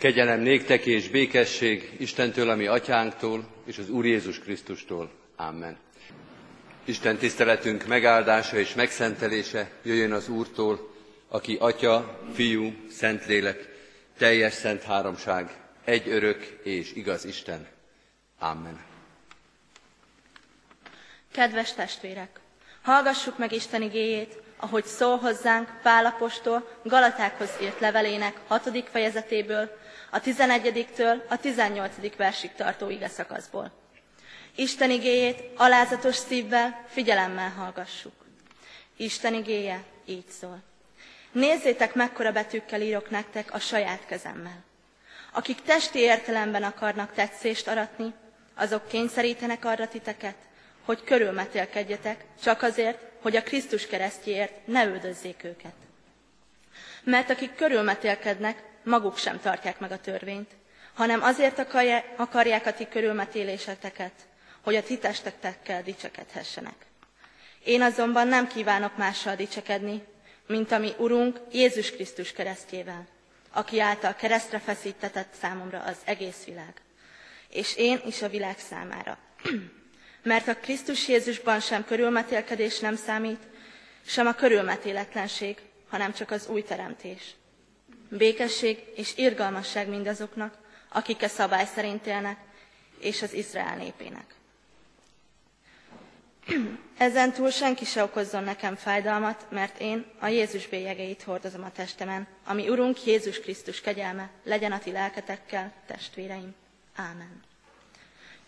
Kegyelem néktek és békesség Istentől, ami atyánktól, és az Úr Jézus Krisztustól. Amen. Isten tiszteletünk megáldása és megszentelése jöjjön az Úrtól, aki Atya, Fiú, Szentlélek, teljes szent háromság, egy örök és igaz Isten. Amen. Kedves testvérek! Hallgassuk meg Isten igéjét, ahogy szól hozzánk Pálapostól Galatákhoz írt levelének hatodik fejezetéből, a 11-től a 18. versig tartó ige szakaszból. Isten igéjét alázatos szívvel, figyelemmel hallgassuk. Isten igéje így szól. Nézzétek, mekkora betűkkel írok nektek a saját kezemmel. Akik testi értelemben akarnak tetszést aratni, azok kényszerítenek arra titeket, hogy körülmetélkedjetek, csak azért, hogy a Krisztus keresztjéért ne üldözzék őket. Mert akik körülmetélkednek, maguk sem tartják meg a törvényt, hanem azért akarják a ti körülmetéléseteket, hogy a ti testekkel dicsekedhessenek. Én azonban nem kívánok mással dicsekedni, mint ami Urunk Jézus Krisztus keresztjével, aki által keresztre feszítetett számomra az egész világ, és én is a világ számára. Mert a Krisztus Jézusban sem körülmetélkedés nem számít, sem a körülmetéletlenség, hanem csak az új teremtés. Békesség és irgalmasság mindazoknak, akik a szabály szerint élnek, és az Izrael népének. Ezen túl senki se okozzon nekem fájdalmat, mert én a Jézus bélyegeit hordozom a testemen, ami Urunk Jézus Krisztus kegyelme legyen a ti lelketekkel, testvéreim. Ámen.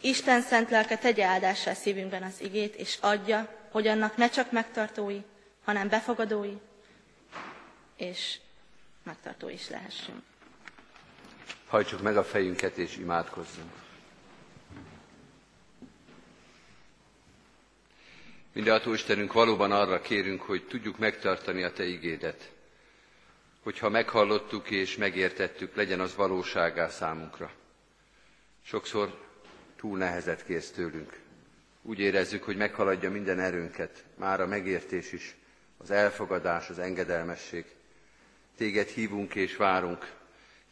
Isten szent lelke tegye áldássá szívünkben az igét, és adja, hogy annak ne csak megtartói, hanem befogadói, és megtartó is lehessünk. Hajtsuk meg a fejünket és imádkozzunk. Mindenható Istenünk, valóban arra kérünk, hogy tudjuk megtartani a Te igédet. Hogyha meghallottuk és megértettük, legyen az valóságá számunkra. Sokszor túl nehezet kérsz tőlünk. Úgy érezzük, hogy meghaladja minden erőnket, már a megértés is, az elfogadás, az engedelmesség. Téged hívunk és várunk,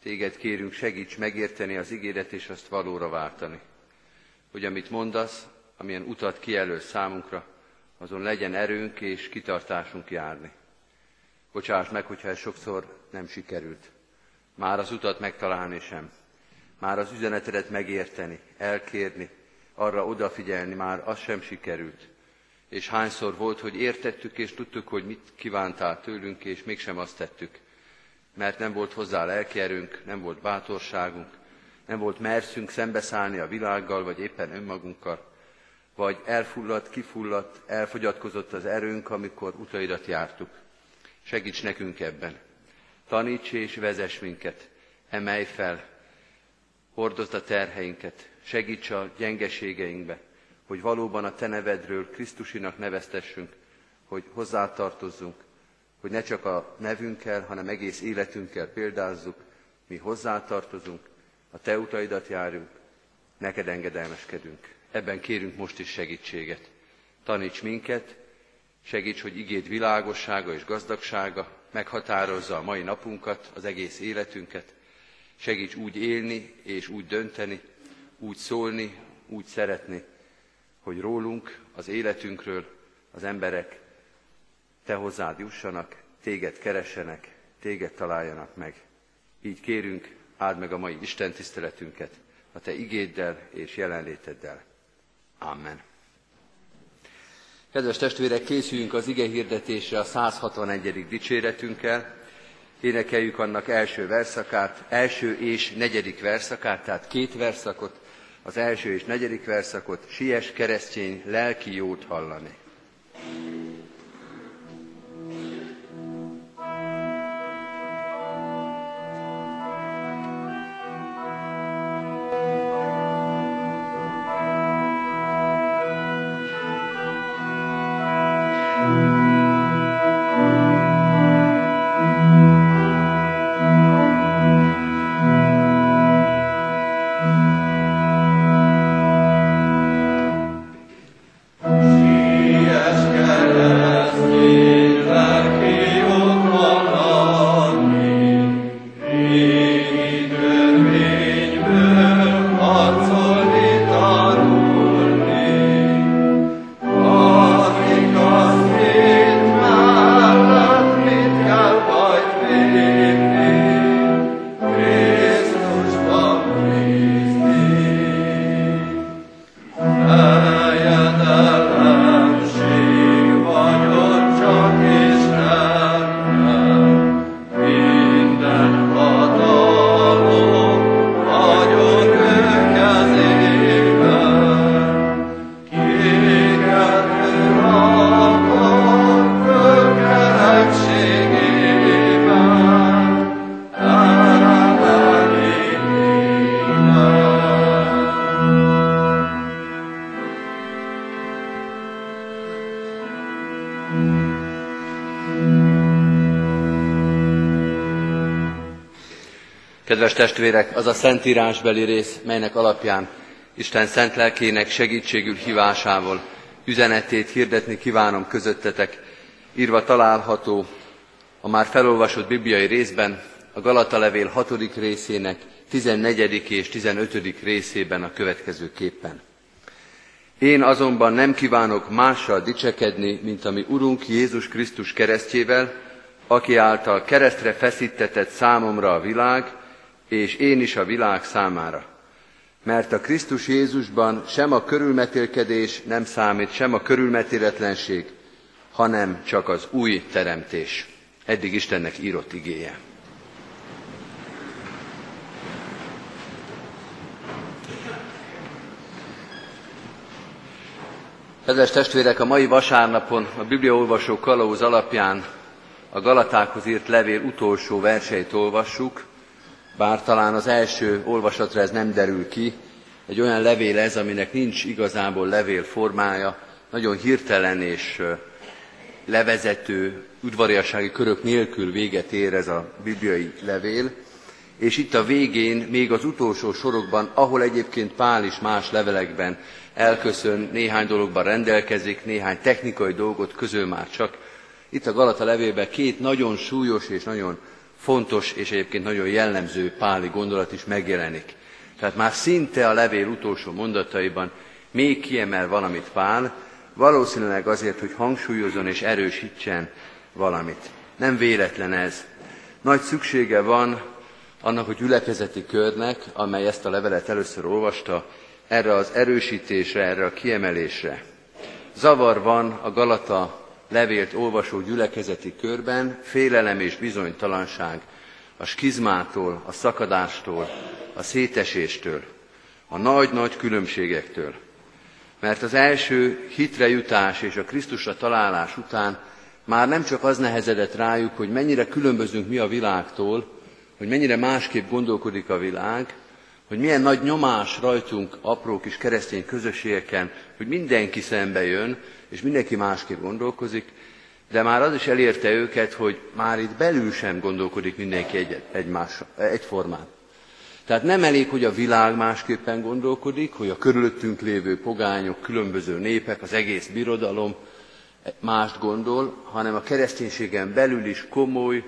téged kérünk, segíts megérteni az ígéret és azt valóra váltani. Hogy amit mondasz, amilyen utat kijelöl számunkra, azon legyen erőnk és kitartásunk járni. Bocsáss meg, hogyha ez sokszor nem sikerült. Már az utat megtalálni sem. Már az üzenetedet megérteni, elkérni, arra odafigyelni, már az sem sikerült. És hányszor volt, hogy értettük és tudtuk, hogy mit kívántál tőlünk, és mégsem azt tettük. Mert nem volt hozzá lelkierőnk, nem volt bátorságunk, nem volt merszünk szembeszállni a világgal, vagy éppen önmagunkkal vagy elfulladt, kifulladt, elfogyatkozott az erőnk, amikor utaidat jártuk. Segíts nekünk ebben. Taníts és vezess minket, emelj fel, hordozd a terheinket, segíts a gyengeségeinkbe, hogy valóban a Te nevedről Krisztusinak neveztessünk, hogy hozzátartozzunk, hogy ne csak a nevünkkel, hanem egész életünkkel példázzuk, mi hozzátartozunk, a Te utaidat járunk, neked engedelmeskedünk. Ebben kérünk most is segítséget. Taníts minket, segíts, hogy igéd világossága és gazdagsága meghatározza a mai napunkat, az egész életünket. Segíts úgy élni és úgy dönteni, úgy szólni, úgy szeretni, hogy rólunk, az életünkről az emberek te hozzád jussanak, téged keressenek, téged találjanak meg. Így kérünk, áld meg a mai Isten tiszteletünket a te igéddel és jelenléteddel. Amen. Kedves testvérek, készüljünk az ige hirdetésre a 161. dicséretünkkel. Énekeljük annak első verszakát, első és negyedik verszakát, tehát két verszakot, az első és negyedik verszakot, sies keresztény lelki jót hallani. Kedves testvérek, az a szentírásbeli rész, melynek alapján Isten szent lelkének segítségül hívásával üzenetét hirdetni kívánom közöttetek, írva található a már felolvasott bibliai részben, a Galata levél 6. részének 14. és 15. részében a következő képpen. Én azonban nem kívánok mással dicsekedni, mint ami Urunk Jézus Krisztus keresztjével, aki által keresztre feszítetett számomra a világ, és én is a világ számára. Mert a Krisztus Jézusban sem a körülmetélkedés nem számít, sem a körülmetéletlenség, hanem csak az új teremtés. Eddig Istennek írott igéje. Kedves testvérek, a mai vasárnapon a Bibliaolvasó kalauz alapján a Galatákhoz írt levél utolsó verseit olvassuk, bár talán az első olvasatra ez nem derül ki. Egy olyan levél ez, aminek nincs igazából levél formája, nagyon hirtelen és levezető, udvariassági körök nélkül véget ér ez a bibliai levél, és itt a végén, még az utolsó sorokban, ahol egyébként Pál is más levelekben elköszön, néhány dologban rendelkezik, néhány technikai dolgot közül már csak. Itt a Galata levélben két nagyon súlyos és nagyon fontos és egyébként nagyon jellemző páli gondolat is megjelenik. Tehát már szinte a levél utolsó mondataiban még kiemel valamit Pál, valószínűleg azért, hogy hangsúlyozon és erősítsen valamit. Nem véletlen ez. Nagy szüksége van annak a gyülekezeti körnek, amely ezt a levelet először olvasta, erre az erősítésre, erre a kiemelésre. Zavar van a Galata levélt olvasó gyülekezeti körben, félelem és bizonytalanság a skizmától, a szakadástól, a széteséstől, a nagy-nagy különbségektől. Mert az első hitre jutás és a Krisztusra találás után már nem csak az nehezedett rájuk, hogy mennyire különbözünk mi a világtól, hogy mennyire másképp gondolkodik a világ, hogy milyen nagy nyomás rajtunk apró kis keresztény közösségeken, hogy mindenki szembe jön, és mindenki másképp gondolkozik, de már az is elérte őket, hogy már itt belül sem gondolkodik mindenki egy, egymás, egyformán. Tehát nem elég, hogy a világ másképpen gondolkodik, hogy a körülöttünk lévő pogányok, különböző népek, az egész birodalom mást gondol, hanem a kereszténységen belül is komoly,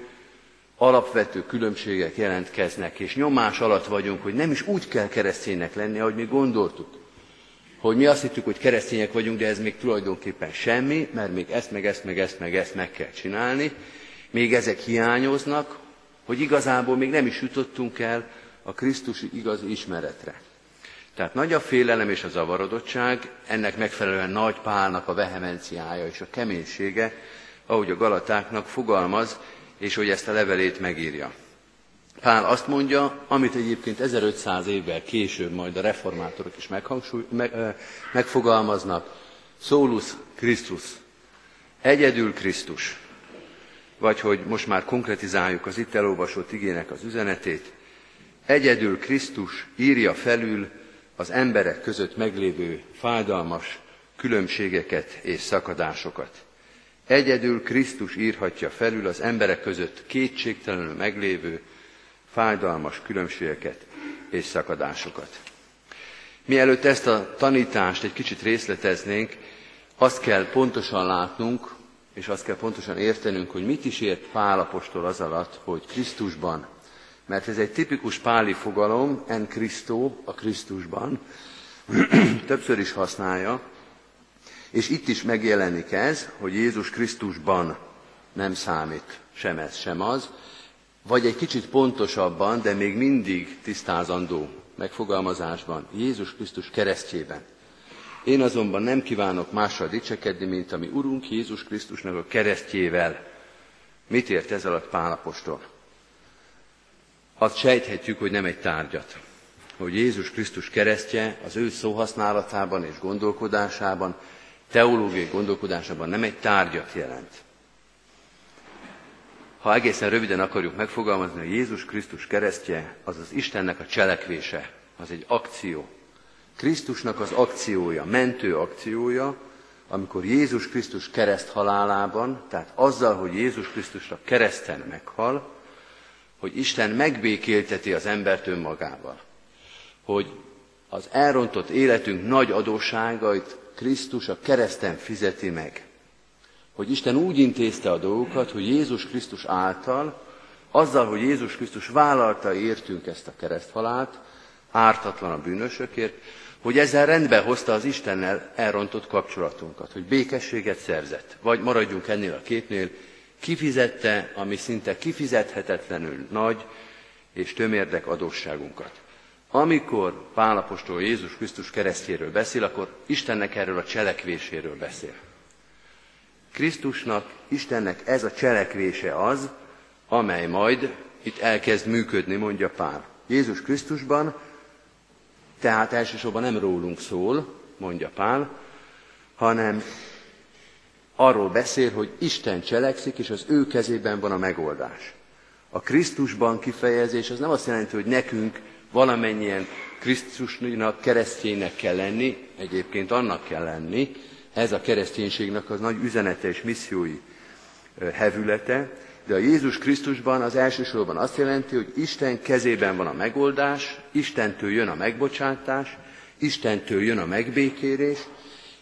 alapvető különbségek jelentkeznek, és nyomás alatt vagyunk, hogy nem is úgy kell kereszténynek lenni, ahogy mi gondoltuk. Hogy mi azt hittük, hogy keresztények vagyunk, de ez még tulajdonképpen semmi, mert még ezt, meg ezt, meg ezt, meg ezt meg kell csinálni. Még ezek hiányoznak, hogy igazából még nem is jutottunk el a Krisztusi igazi ismeretre. Tehát nagy a félelem és a zavarodottság, ennek megfelelően nagy pálnak a vehemenciája és a keménysége, ahogy a galatáknak fogalmaz, és hogy ezt a levelét megírja. Pál azt mondja, amit egyébként 1500 évvel később majd a reformátorok is meg, megfogalmaznak, Solus Christus, egyedül Krisztus, vagy hogy most már konkretizáljuk az itt elolvasott igének az üzenetét, egyedül Krisztus írja felül az emberek között meglévő fájdalmas különbségeket és szakadásokat. Egyedül Krisztus írhatja felül az emberek között kétségtelenül meglévő fájdalmas különbségeket és szakadásokat. Mielőtt ezt a tanítást egy kicsit részleteznénk, azt kell pontosan látnunk, és azt kell pontosan értenünk, hogy mit is ért Pál apostol az alatt, hogy Krisztusban. Mert ez egy tipikus páli fogalom, en Krisztó, a Krisztusban, többször is használja, és itt is megjelenik ez, hogy Jézus Krisztusban nem számít sem ez, sem az, vagy egy kicsit pontosabban, de még mindig tisztázandó megfogalmazásban, Jézus Krisztus keresztjében. Én azonban nem kívánok mással dicsekedni, mint ami Urunk Jézus Krisztusnak a keresztjével. Mit ért ez alatt Pálapostól? Azt sejthetjük, hogy nem egy tárgyat. Hogy Jézus Krisztus keresztje az ő szóhasználatában és gondolkodásában teológiai gondolkodásában nem egy tárgyat jelent. Ha egészen röviden akarjuk megfogalmazni, hogy Jézus Krisztus keresztje az az Istennek a cselekvése, az egy akció. Krisztusnak az akciója, mentő akciója, amikor Jézus Krisztus kereszt halálában, tehát azzal, hogy Jézus Krisztusra kereszten meghal, hogy Isten megbékélteti az embert önmagával, hogy az elrontott életünk nagy adósságait Krisztus a kereszten fizeti meg. Hogy Isten úgy intézte a dolgokat, hogy Jézus Krisztus által, azzal, hogy Jézus Krisztus vállalta értünk ezt a kereszthalált, ártatlan a bűnösökért, hogy ezzel rendbe hozta az Istennel elrontott kapcsolatunkat, hogy békességet szerzett. Vagy maradjunk ennél a képnél, kifizette, ami szinte kifizethetetlenül nagy és tömérdek adósságunkat. Amikor Pálapostól Jézus Krisztus keresztjéről beszél, akkor Istennek erről a cselekvéséről beszél. Krisztusnak, Istennek ez a cselekvése az, amely majd itt elkezd működni, mondja Pál. Jézus Krisztusban, tehát elsősorban nem rólunk szól, mondja Pál, hanem arról beszél, hogy Isten cselekszik, és az ő kezében van a megoldás. A Krisztusban kifejezés az nem azt jelenti, hogy nekünk valamennyien Krisztusnak, keresztjének kell lenni, egyébként annak kell lenni, ez a kereszténységnek az nagy üzenete és missziói hevülete, de a Jézus Krisztusban az elsősorban azt jelenti, hogy Isten kezében van a megoldás, Istentől jön a megbocsátás, Istentől jön a megbékérés,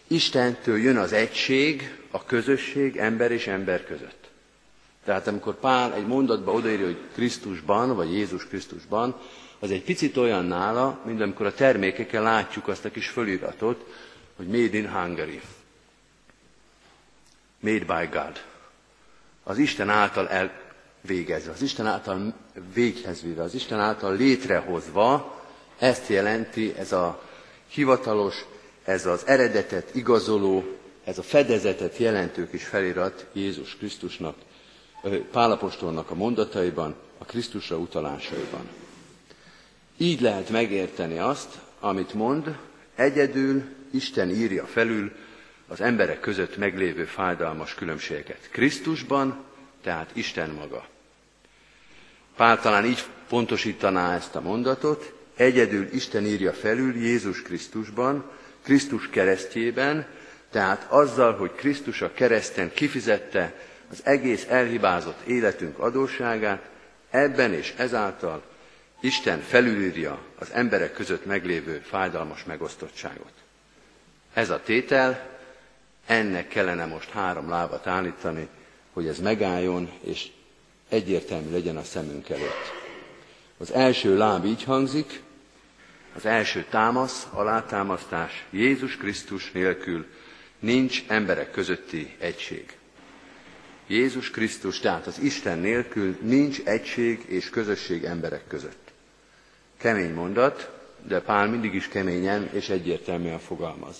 Istentől jön az egység, a közösség ember és ember között. Tehát amikor Pál egy mondatba odaírja, hogy Krisztusban, vagy Jézus Krisztusban, az egy picit olyan nála, mint amikor a termékeken látjuk azt a kis föliratot, hogy Made in Hungary. Made by God. Az Isten által elvégezve, az Isten által véghez az Isten által létrehozva, ezt jelenti ez a hivatalos, ez az eredetet igazoló, ez a fedezetet jelentő kis felirat Jézus Krisztusnak, Pálapostolnak a mondataiban, a Krisztusra utalásaiban. Így lehet megérteni azt, amit mond, egyedül Isten írja felül az emberek között meglévő fájdalmas különbségeket. Krisztusban, tehát Isten maga. Pál talán így pontosítaná ezt a mondatot, egyedül Isten írja felül Jézus Krisztusban, Krisztus keresztjében, tehát azzal, hogy Krisztus a kereszten kifizette az egész elhibázott életünk adósságát, ebben és ezáltal Isten felülírja az emberek között meglévő fájdalmas megosztottságot. Ez a tétel, ennek kellene most három lábat állítani, hogy ez megálljon, és egyértelmű legyen a szemünk előtt. Az első láb így hangzik, az első támasz, alátámasztás Jézus Krisztus nélkül nincs emberek közötti egység. Jézus Krisztus, tehát az Isten nélkül nincs egység és közösség emberek között. Kemény mondat, de Pál mindig is keményen és egyértelműen fogalmaz.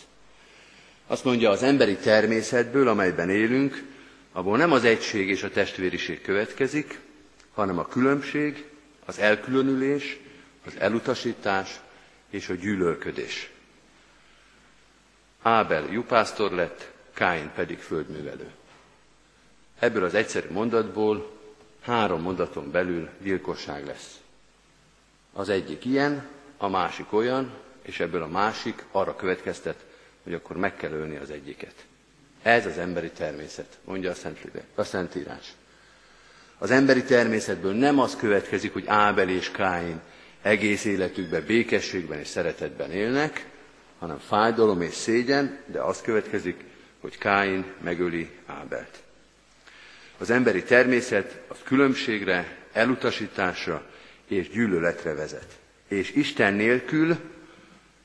Azt mondja, az emberi természetből, amelyben élünk, abból nem az egység és a testvériség következik, hanem a különbség, az elkülönülés, az elutasítás és a gyűlölködés. Ábel jupásztor lett, Káin pedig földművelő. Ebből az egyszerű mondatból három mondaton belül gyilkosság lesz. Az egyik ilyen, a másik olyan, és ebből a másik arra következtet, hogy akkor meg kell ölni az egyiket. Ez az emberi természet, mondja a, Szent, a Szentírás. Az emberi természetből nem az következik, hogy Ábel és Káin egész életükben békességben és szeretetben élnek, hanem fájdalom és szégyen, de az következik, hogy Káin megöli Ábelt. Az emberi természet az különbségre, elutasításra és gyűlöletre vezet. És Isten nélkül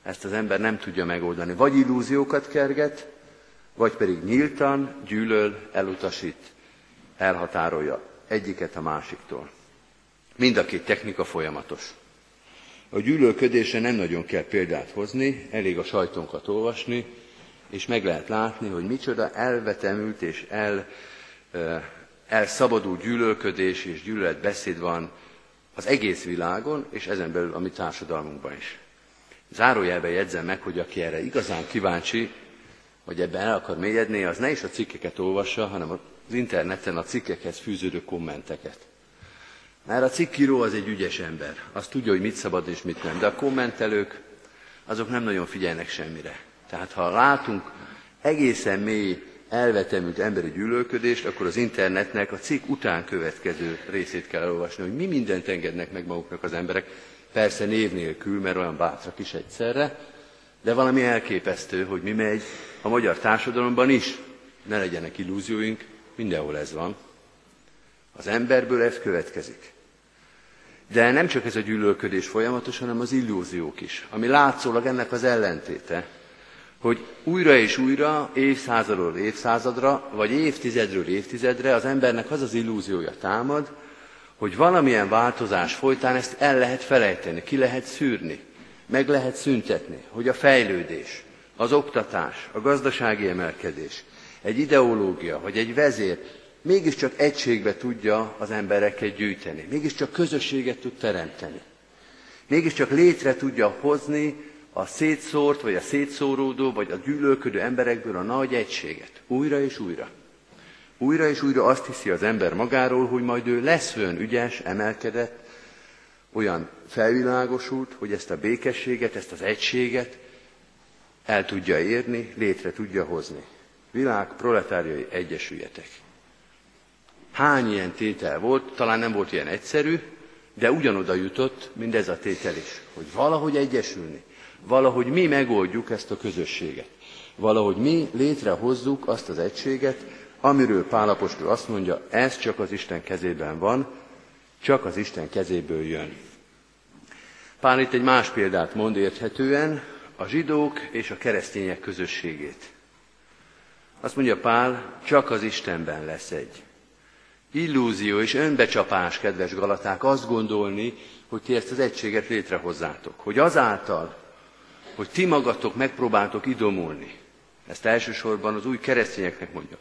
ezt az ember nem tudja megoldani. Vagy illúziókat kerget, vagy pedig nyíltan gyűlöl, elutasít, elhatárolja egyiket a másiktól. Mind a két technika folyamatos. A gyűlölködésre nem nagyon kell példát hozni, elég a sajtonkat olvasni, és meg lehet látni, hogy micsoda elvetemült és el, elszabadult gyűlölködés és gyűlöletbeszéd van az egész világon, és ezen belül a mi társadalmunkban is. Zárójelben jegyzem meg, hogy aki erre igazán kíváncsi, hogy ebben el akar mélyedni, az ne is a cikkeket olvassa, hanem az interneten a cikkekhez fűződő kommenteket. Mert a cikkíró az egy ügyes ember, az tudja, hogy mit szabad és mit nem, de a kommentelők azok nem nagyon figyelnek semmire. Tehát ha látunk egészen mély elvetemült emberi gyűlölködést, akkor az internetnek a cikk után következő részét kell elolvasni, hogy mi mindent engednek meg maguknak az emberek, persze név nélkül, mert olyan bátrak is egyszerre, de valami elképesztő, hogy mi megy a magyar társadalomban is. Ne legyenek illúzióink, mindenhol ez van. Az emberből ez következik. De nem csak ez a gyűlölködés folyamatos, hanem az illúziók is, ami látszólag ennek az ellentéte, hogy újra és újra, évszázadról évszázadra, vagy évtizedről évtizedre az embernek az az illúziója támad, hogy valamilyen változás folytán ezt el lehet felejteni, ki lehet szűrni, meg lehet szüntetni, hogy a fejlődés, az oktatás, a gazdasági emelkedés, egy ideológia vagy egy vezér mégiscsak egységbe tudja az embereket gyűjteni, mégiscsak közösséget tud teremteni. Mégiscsak létre tudja hozni a szétszórt, vagy a szétszóródó, vagy a gyűlölködő emberekből a nagy egységet. Újra és újra. Újra és újra azt hiszi az ember magáról, hogy majd ő lesz olyan ügyes, emelkedett, olyan felvilágosult, hogy ezt a békességet, ezt az egységet el tudja érni, létre tudja hozni. Világ proletáriai egyesüljetek. Hány ilyen tétel volt, talán nem volt ilyen egyszerű, de ugyanoda jutott mindez a tétel is, hogy valahogy egyesülni, valahogy mi megoldjuk ezt a közösséget, valahogy mi létrehozzuk azt az egységet, amiről Pálapostól azt mondja, ez csak az Isten kezében van, csak az Isten kezéből jön. Pál itt egy más példát mond érthetően, a zsidók és a keresztények közösségét. Azt mondja Pál, csak az Istenben lesz egy. Illúzió és önbecsapás, kedves Galaták, azt gondolni, hogy ti ezt az egységet létrehozzátok. Hogy azáltal, hogy ti magatok megpróbáltok idomulni, ezt elsősorban az új keresztényeknek mondja,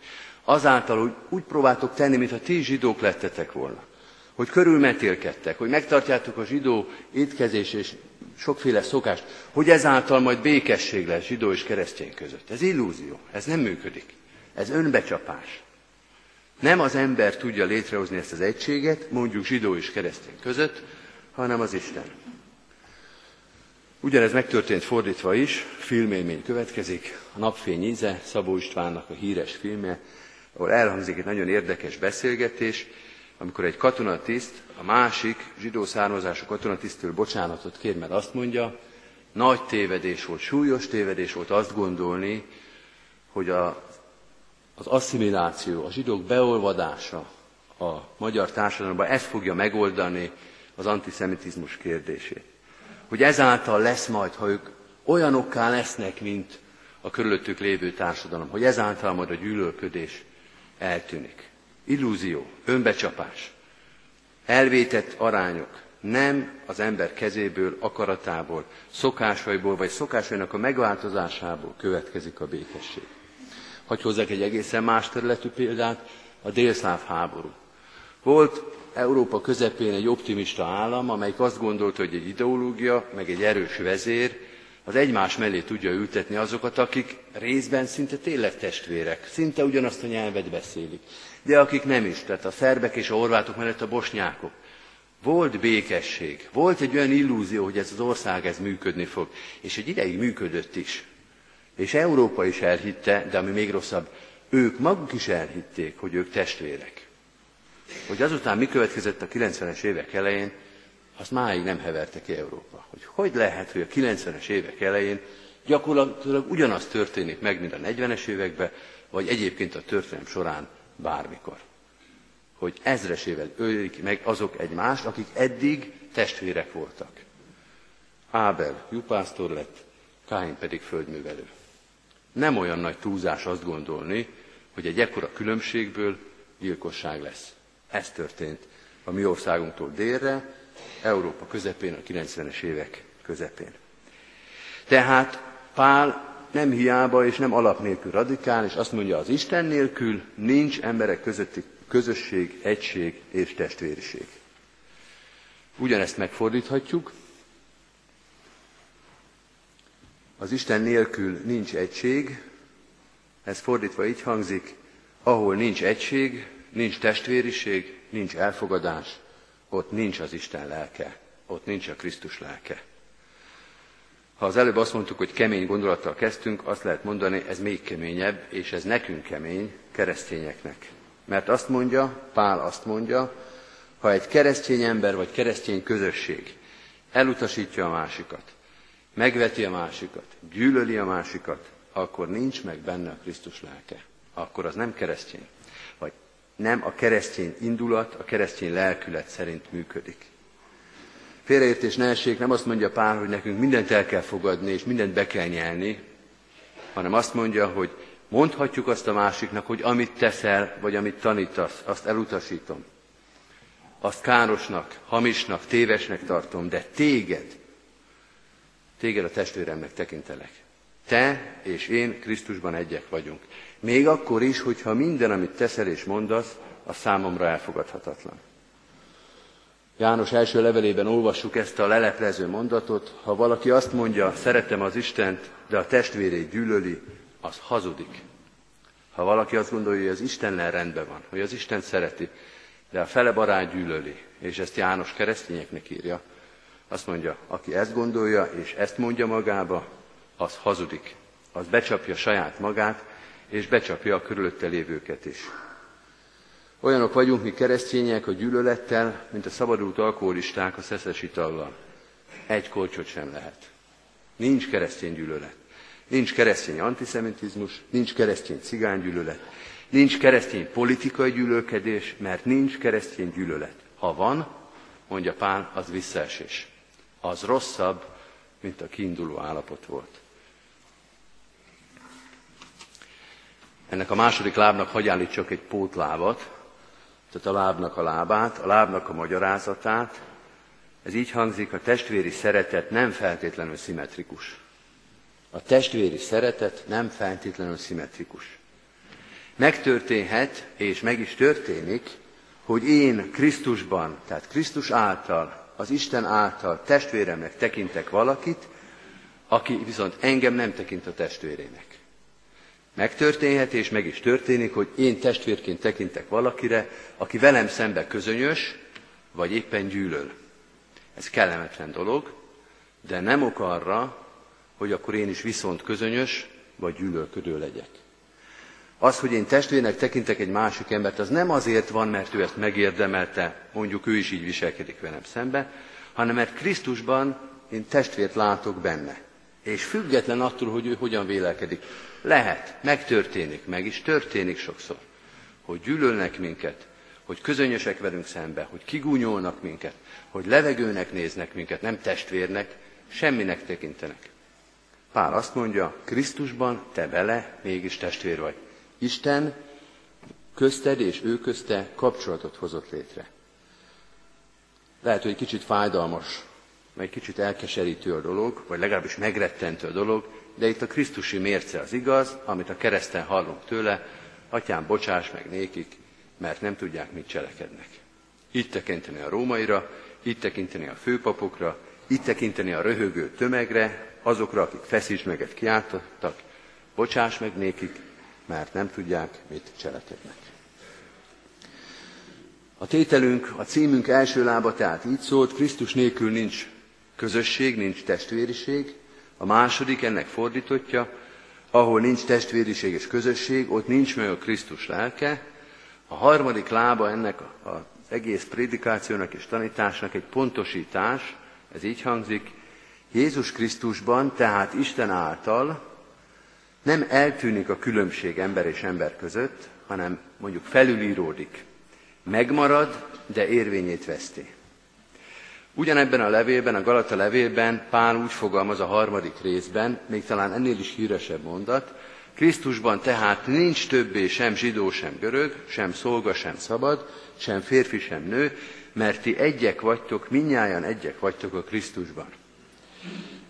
azáltal, hogy úgy próbáltok tenni, mintha ti zsidók lettetek volna, hogy körülmetélkedtek, hogy megtartjátok a zsidó étkezés és sokféle szokást, hogy ezáltal majd békesség lesz zsidó és keresztény között. Ez illúzió, ez nem működik. Ez önbecsapás. Nem az ember tudja létrehozni ezt az egységet, mondjuk zsidó és keresztény között, hanem az Isten. Ugyanez megtörtént fordítva is, filmélmény következik, a Napfény íze, Szabó Istvánnak a híres filmje, ahol elhangzik egy nagyon érdekes beszélgetés, amikor egy katonatiszt a másik zsidó származású katonatisztől bocsánatot kér, mert azt mondja, nagy tévedés volt, súlyos tévedés volt azt gondolni, hogy a, az asszimiláció, a zsidók beolvadása a magyar társadalomban ez fogja megoldani az antiszemitizmus kérdését. Hogy ezáltal lesz majd, ha ők olyanokká lesznek, mint a körülöttük lévő társadalom, hogy ezáltal majd a gyűlölködés eltűnik. Illúzió, önbecsapás, elvétett arányok, nem az ember kezéből, akaratából, szokásaiból, vagy szokásainak a megváltozásából következik a békesség. Hogy hozzák egy egészen más területű példát, a délszláv háború. Volt Európa közepén egy optimista állam, amelyik azt gondolta, hogy egy ideológia, meg egy erős vezér az egymás mellé tudja ültetni azokat, akik részben szinte tényleg testvérek, szinte ugyanazt a nyelvet beszélik, de akik nem is, tehát a szerbek és a horvátok mellett a bosnyákok. Volt békesség, volt egy olyan illúzió, hogy ez az ország ez működni fog, és egy ideig működött is. És Európa is elhitte, de ami még rosszabb, ők maguk is elhitték, hogy ők testvérek. Hogy azután mi következett a 90-es évek elején, azt máig nem heverte ki Európa. Hogy hogy lehet, hogy a 90-es évek elején gyakorlatilag ugyanaz történik meg, mint a 40-es években, vagy egyébként a történelem során bármikor. Hogy ezresével ölik meg azok egymást, akik eddig testvérek voltak. Ábel jupásztor lett, Káin pedig földművelő. Nem olyan nagy túlzás azt gondolni, hogy egy ekkora különbségből gyilkosság lesz. Ez történt a mi országunktól délre, Európa közepén, a 90-es évek közepén. Tehát Pál nem hiába és nem alap nélkül radikál, azt mondja, az Isten nélkül nincs emberek közötti közösség, egység és testvériség. Ugyanezt megfordíthatjuk. Az Isten nélkül nincs egység, ez fordítva így hangzik, ahol nincs egység, nincs testvériség, nincs elfogadás, ott nincs az Isten lelke, ott nincs a Krisztus lelke. Ha az előbb azt mondtuk, hogy kemény gondolattal kezdtünk, azt lehet mondani, ez még keményebb, és ez nekünk kemény, keresztényeknek. Mert azt mondja, Pál azt mondja, ha egy keresztény ember vagy keresztény közösség elutasítja a másikat, megveti a másikat, gyűlöli a másikat, akkor nincs meg benne a Krisztus lelke. Akkor az nem keresztény. Nem a keresztény indulat, a keresztény lelkület szerint működik. Félreértés ne essék, nem azt mondja Pál, hogy nekünk mindent el kell fogadni, és mindent be kell nyelni, hanem azt mondja, hogy mondhatjuk azt a másiknak, hogy amit teszel, vagy amit tanítasz, azt elutasítom. Azt károsnak, hamisnak, tévesnek tartom, de téged, téged a testvéremnek tekintelek. Te és én Krisztusban egyek vagyunk. Még akkor is, hogyha minden, amit teszel és mondasz, a számomra elfogadhatatlan. János első levelében olvassuk ezt a leleplező mondatot. Ha valaki azt mondja, szeretem az Istent, de a testvérét gyűlöli, az hazudik. Ha valaki azt gondolja, hogy az Istennel rendben van, hogy az Isten szereti, de a fele barát gyűlöli, és ezt János keresztényeknek írja, azt mondja, aki ezt gondolja és ezt mondja magába, az hazudik. Az becsapja saját magát, és becsapja a körülötte lévőket is. Olyanok vagyunk mi keresztények a gyűlölettel, mint a szabadult alkoholisták a szeszes itallal. Egy kolcsot sem lehet. Nincs keresztény gyűlölet. Nincs keresztény antiszemitizmus, nincs keresztény cigánygyűlölet, nincs keresztény politikai gyűlölkedés, mert nincs keresztény gyűlölet. Ha van, mondja Pál, az visszaesés. Az rosszabb, mint a kiinduló állapot volt. Ennek a második lábnak hagy állítsak egy pótlábat, tehát a lábnak a lábát, a lábnak a magyarázatát. Ez így hangzik, a testvéri szeretet nem feltétlenül szimmetrikus. A testvéri szeretet nem feltétlenül szimmetrikus. Megtörténhet, és meg is történik, hogy én Krisztusban, tehát Krisztus által, az Isten által testvéremnek tekintek valakit, aki viszont engem nem tekint a testvérének. Megtörténhet, és meg is történik, hogy én testvérként tekintek valakire, aki velem szembe közönyös, vagy éppen gyűlöl. Ez kellemetlen dolog, de nem ok arra, hogy akkor én is viszont közönyös, vagy gyűlölködő legyek. Az, hogy én testvérnek tekintek egy másik embert, az nem azért van, mert ő ezt megérdemelte, mondjuk ő is így viselkedik velem szembe, hanem mert Krisztusban én testvért látok benne. És független attól, hogy ő hogyan vélekedik. Lehet, megtörténik, meg is történik sokszor, hogy gyűlölnek minket, hogy közönösek velünk szembe, hogy kigúnyolnak minket, hogy levegőnek néznek minket, nem testvérnek, semminek tekintenek. Pál azt mondja, Krisztusban te bele mégis testvér vagy. Isten közted és ő közte kapcsolatot hozott létre. Lehet, hogy kicsit fájdalmas, egy kicsit elkeserítő a dolog, vagy legalábbis megrettentő a dolog, de itt a Krisztusi mérce az igaz, amit a kereszten hallunk tőle, atyám, bocsáss meg nékik, mert nem tudják, mit cselekednek. Itt tekinteni a rómaira, itt tekinteni a főpapokra, itt tekinteni a röhögő tömegre, azokra, akik feszítsmeget kiáltottak, bocsáss meg nékik, mert nem tudják, mit cselekednek. A tételünk, a címünk első lába tehát így szólt, Krisztus nélkül nincs közösség, nincs testvériség, a második ennek fordítotja, ahol nincs testvériség és közösség, ott nincs meg a Krisztus lelke. A harmadik lába ennek az egész prédikációnak és tanításnak egy pontosítás, ez így hangzik, Jézus Krisztusban, tehát Isten által nem eltűnik a különbség ember és ember között, hanem mondjuk felülíródik. Megmarad, de érvényét veszti. Ugyanebben a levélben, a Galata levélben Pál úgy fogalmaz a harmadik részben, még talán ennél is híresebb mondat, Krisztusban tehát nincs többé sem zsidó, sem görög, sem szolga, sem szabad, sem férfi, sem nő, mert ti egyek vagytok, minnyáján egyek vagytok a Krisztusban.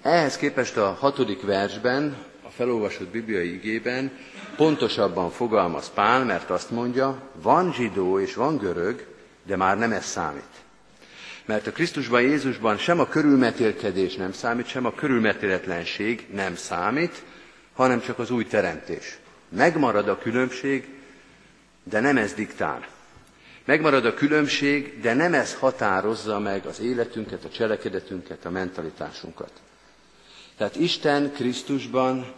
Ehhez képest a hatodik versben, a felolvasott bibliai igében pontosabban fogalmaz Pál, mert azt mondja, van zsidó és van görög, de már nem ez számít. Mert a Krisztusban, Jézusban sem a körülmetélkedés nem számít, sem a körülmetéletlenség nem számít, hanem csak az új teremtés. Megmarad a különbség, de nem ez diktál. Megmarad a különbség, de nem ez határozza meg az életünket, a cselekedetünket, a mentalitásunkat. Tehát Isten Krisztusban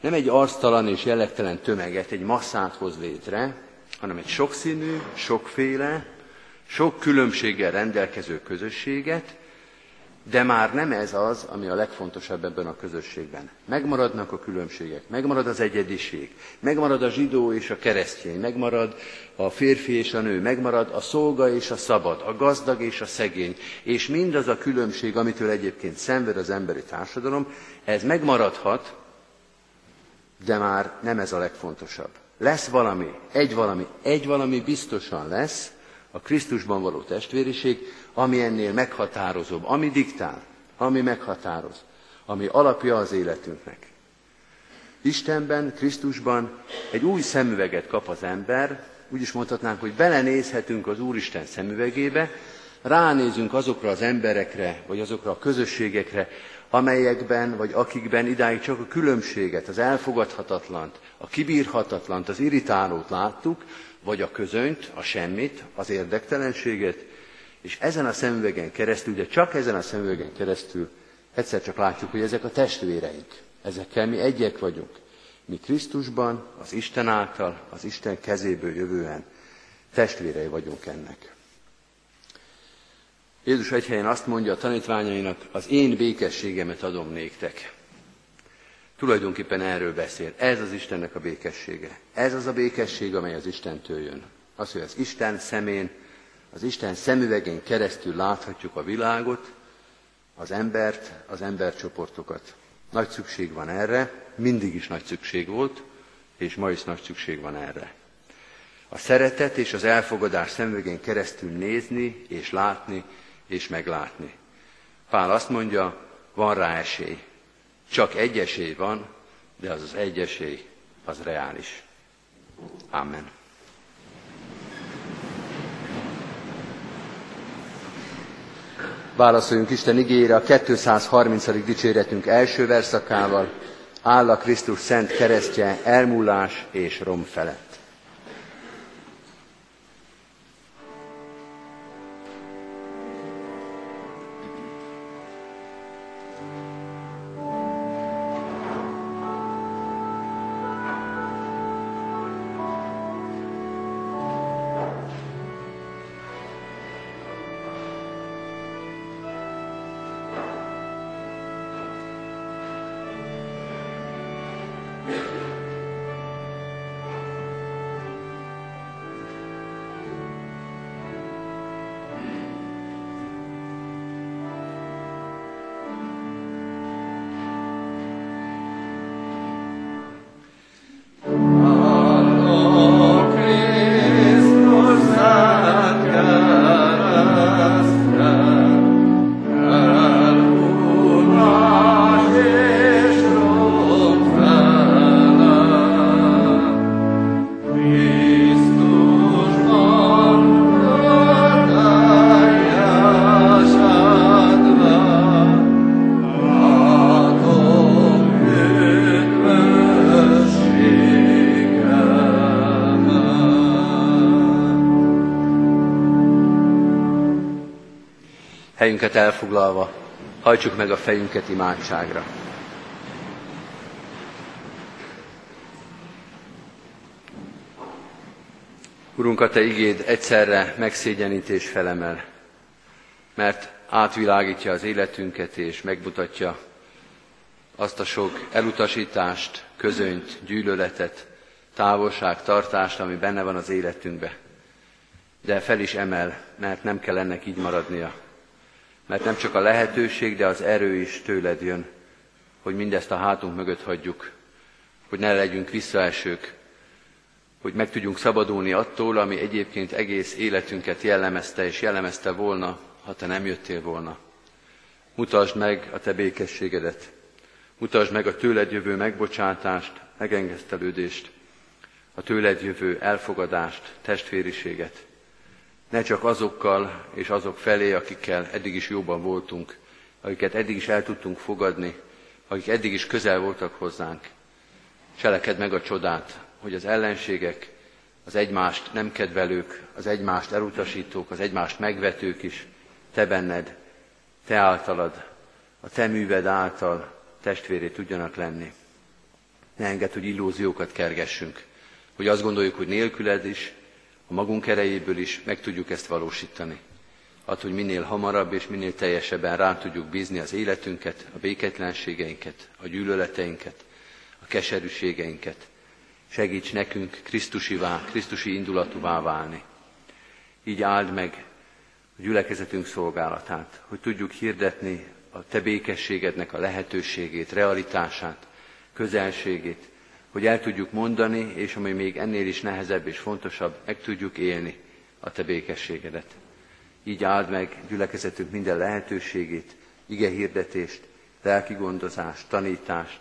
nem egy arctalan és jellegtelen tömeget, egy masszát hoz létre, hanem egy sokszínű, sokféle, sok különbséggel rendelkező közösséget, de már nem ez az, ami a legfontosabb ebben a közösségben. Megmaradnak a különbségek, megmarad az egyediség, megmarad a zsidó és a keresztény, megmarad a férfi és a nő, megmarad a szolga és a szabad, a gazdag és a szegény, és mindaz a különbség, amitől egyébként szenved az emberi társadalom, ez megmaradhat, de már nem ez a legfontosabb. Lesz valami, egy valami, egy valami biztosan lesz, a Krisztusban való testvériség, ami ennél meghatározóbb, ami diktál, ami meghatároz, ami alapja az életünknek. Istenben, Krisztusban egy új szemüveget kap az ember, úgy is mondhatnánk, hogy belenézhetünk az Úristen szemüvegébe, ránézünk azokra az emberekre, vagy azokra a közösségekre, amelyekben, vagy akikben idáig csak a különbséget, az elfogadhatatlant, a kibírhatatlant, az irritálót láttuk, vagy a közönyt, a semmit, az érdektelenséget, és ezen a szemüvegen keresztül, de csak ezen a szemüvegen keresztül egyszer csak látjuk, hogy ezek a testvéreink, ezekkel mi egyek vagyunk. Mi Krisztusban, az Isten által, az Isten kezéből jövően testvérei vagyunk ennek. Jézus egy helyen azt mondja a tanítványainak, az én békességemet adom néktek. Tulajdonképpen erről beszél. Ez az Istennek a békessége. Ez az a békesség, amely az Istentől jön. Az, hogy az Isten szemén, az Isten szemüvegén keresztül láthatjuk a világot, az embert, az embercsoportokat. Nagy szükség van erre, mindig is nagy szükség volt, és ma is nagy szükség van erre. A szeretet és az elfogadás szemüvegén keresztül nézni és látni és meglátni. Pál azt mondja, van rá esély. Csak egy esély van, de az az egy esély, az reális. Amen. Válaszoljunk Isten igére a 230. dicséretünk első verszakával. Áll a Krisztus szent keresztje, elmúlás és rom helyünket elfoglalva, hajtsuk meg a fejünket imádságra. Urunk, a Te igéd egyszerre megszégyenít és felemel, mert átvilágítja az életünket és megmutatja azt a sok elutasítást, közönyt, gyűlöletet, távolság, tartást, ami benne van az életünkbe. De fel is emel, mert nem kell ennek így maradnia mert nem csak a lehetőség, de az erő is tőled jön, hogy mindezt a hátunk mögött hagyjuk, hogy ne legyünk visszaesők, hogy meg tudjunk szabadulni attól, ami egyébként egész életünket jellemezte és jellemezte volna, ha te nem jöttél volna. Mutasd meg a te békességedet, mutasd meg a tőled jövő megbocsátást, megengesztelődést, a tőled jövő elfogadást, testvériséget, ne csak azokkal és azok felé, akikkel eddig is jóban voltunk, akiket eddig is el tudtunk fogadni, akik eddig is közel voltak hozzánk. Cseleked meg a csodát, hogy az ellenségek, az egymást nem kedvelők, az egymást elutasítók, az egymást megvetők is, te benned, te általad, a te műved által testvéré tudjanak lenni. Ne enged, hogy illúziókat kergessünk, hogy azt gondoljuk, hogy nélküled is, a magunk erejéből is meg tudjuk ezt valósítani. Add, hogy minél hamarabb és minél teljesebben rá tudjuk bízni az életünket, a béketlenségeinket, a gyűlöleteinket, a keserűségeinket. Segíts nekünk Krisztusivá, Krisztusi indulatúvá válni. Így áld meg a gyülekezetünk szolgálatát, hogy tudjuk hirdetni a Te békességednek a lehetőségét, realitását, közelségét, hogy el tudjuk mondani, és ami még ennél is nehezebb és fontosabb, meg tudjuk élni a Te békességedet. Így áld meg gyülekezetünk minden lehetőségét, ige hirdetést, lelki gondozást, tanítást,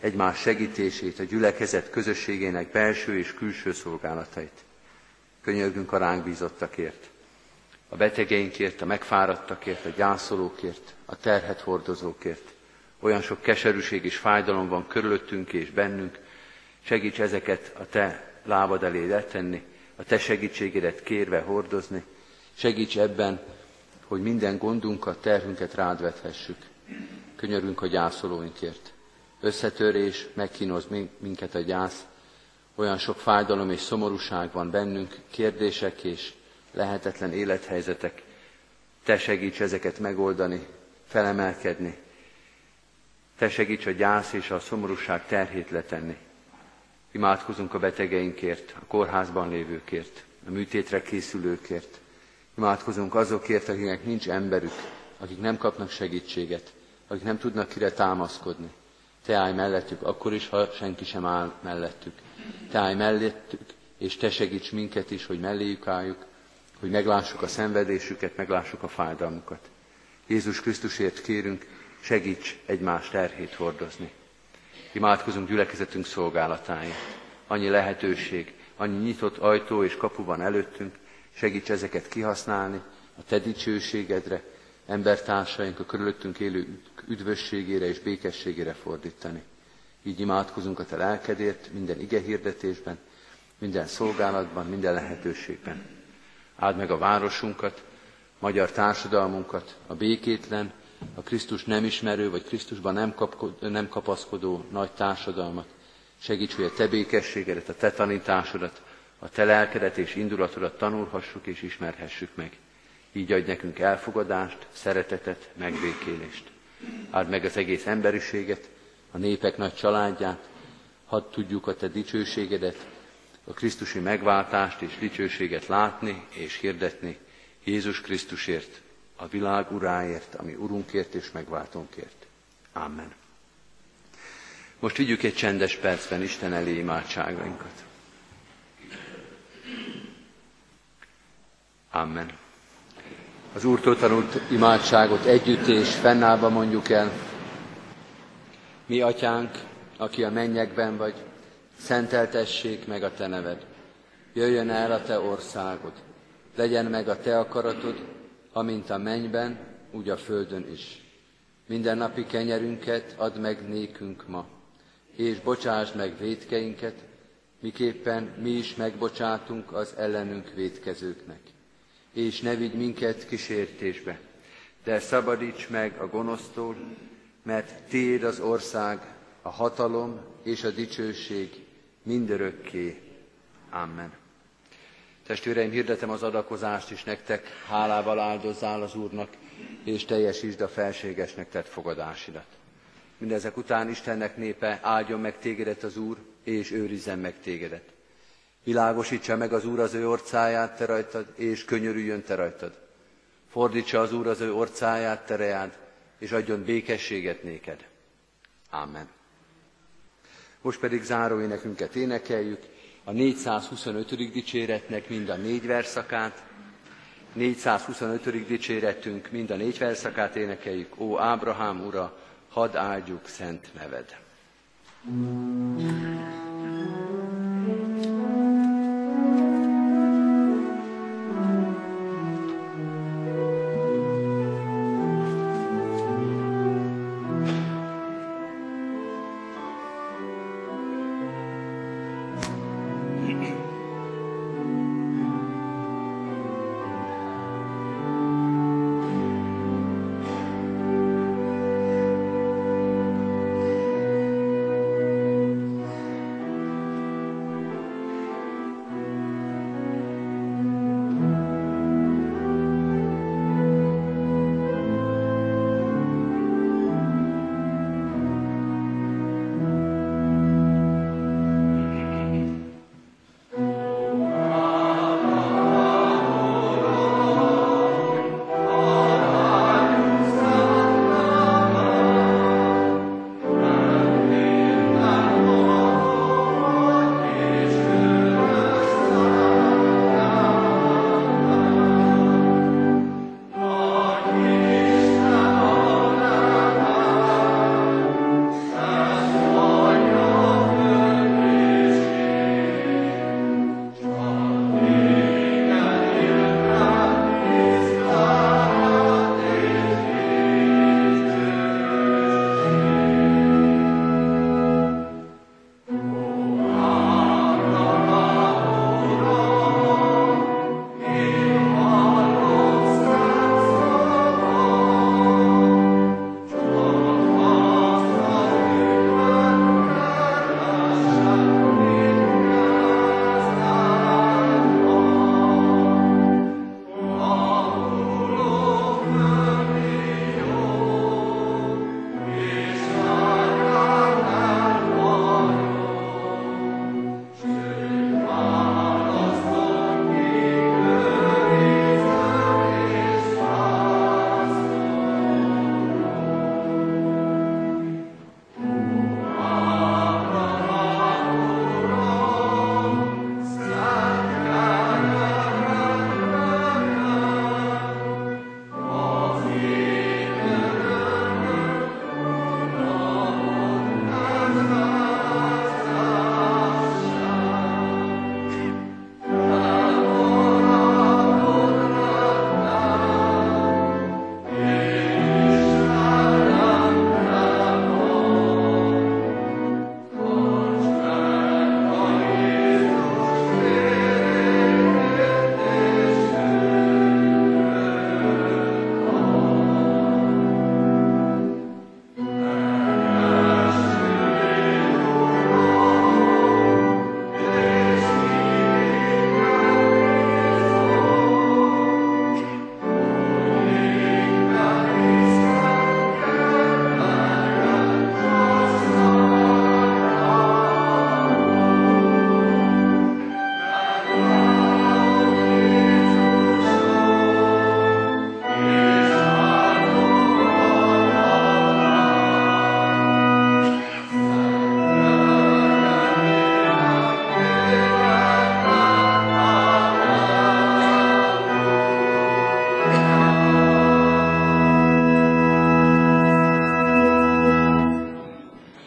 egymás segítését, a gyülekezet közösségének belső és külső szolgálatait. Könyörgünk a ránk bízottakért, a betegeinkért, a megfáradtakért, a gyászolókért, a terhet hordozókért. Olyan sok keserűség és fájdalom van körülöttünk és bennünk, segíts ezeket a Te lábad elé letenni, a Te segítségedet kérve hordozni, segíts ebben, hogy minden gondunkat, terhünket rád vethessük. Könyörünk a gyászolóinkért. Összetörés, megkínoz minket a gyász, olyan sok fájdalom és szomorúság van bennünk, kérdések és lehetetlen élethelyzetek. Te segíts ezeket megoldani, felemelkedni. Te segíts a gyász és a szomorúság terhét letenni. Imádkozunk a betegeinkért, a kórházban lévőkért, a műtétre készülőkért. Imádkozunk azokért, akiknek nincs emberük, akik nem kapnak segítséget, akik nem tudnak kire támaszkodni. Te állj mellettük, akkor is, ha senki sem áll mellettük. Te állj mellettük, és Te segíts minket is, hogy melléjük álljuk, hogy meglássuk a szenvedésüket, meglássuk a fájdalmukat. Jézus Krisztusért kérünk, segíts egymás terhét hordozni. Imádkozunk gyülekezetünk szolgálatáért. Annyi lehetőség, annyi nyitott ajtó és kapu van előttünk, segíts ezeket kihasználni a Te dicsőségedre, embertársaink a körülöttünk élő üdvösségére és békességére fordítani. Így imádkozunk a Te lelkedért minden ige hirdetésben, minden szolgálatban, minden lehetőségben. Áld meg a városunkat, magyar társadalmunkat, a békétlen, a Krisztus nem ismerő, vagy Krisztusban nem, kapko, nem kapaszkodó nagy társadalmat. Segíts, hogy a Te békességedet, a Te tanításodat, a Te lelkedet és indulatodat tanulhassuk és ismerhessük meg. Így adj nekünk elfogadást, szeretetet, megbékélést. Áld meg az egész emberiséget, a népek nagy családját, hadd tudjuk a Te dicsőségedet, a Krisztusi megváltást és dicsőséget látni és hirdetni Jézus Krisztusért, a világ uráért, ami Urunkért és megváltónkért. Amen. Most vigyük egy csendes percben Isten elé imádságainkat. Amen. Az Úrtól tanult imádságot együtt és fennállva mondjuk el. Mi, Atyánk, aki a mennyekben vagy, szenteltessék meg a Te neved. Jöjjön el a Te országod. Legyen meg a Te akaratod, amint a mennyben, úgy a földön is. Minden napi kenyerünket add meg nékünk ma, és bocsásd meg védkeinket, miképpen mi is megbocsátunk az ellenünk védkezőknek. És ne vigy minket kísértésbe, de szabadíts meg a gonosztól, mert Tiéd az ország, a hatalom és a dicsőség mindörökké. Amen. Testvéreim, hirdetem az adakozást is nektek, hálával áldozzál az Úrnak, és teljesítsd a felségesnek tett fogadásidat. Mindezek után Istennek népe áldjon meg tégedet az Úr, és őrizzen meg tégedet. Világosítsa meg az Úr az ő orcáját te rajtad, és könyörüljön te rajtad. Fordítsa az Úr az ő orcáját te reád, és adjon békességet néked. Amen. Most pedig záró énekünket énekeljük, a 425. dicséretnek mind a négy verszakát, 425. dicséretünk mind a négy verszakát énekeljük, ó Ábrahám ura, hadd áldjuk szent neved. Mm.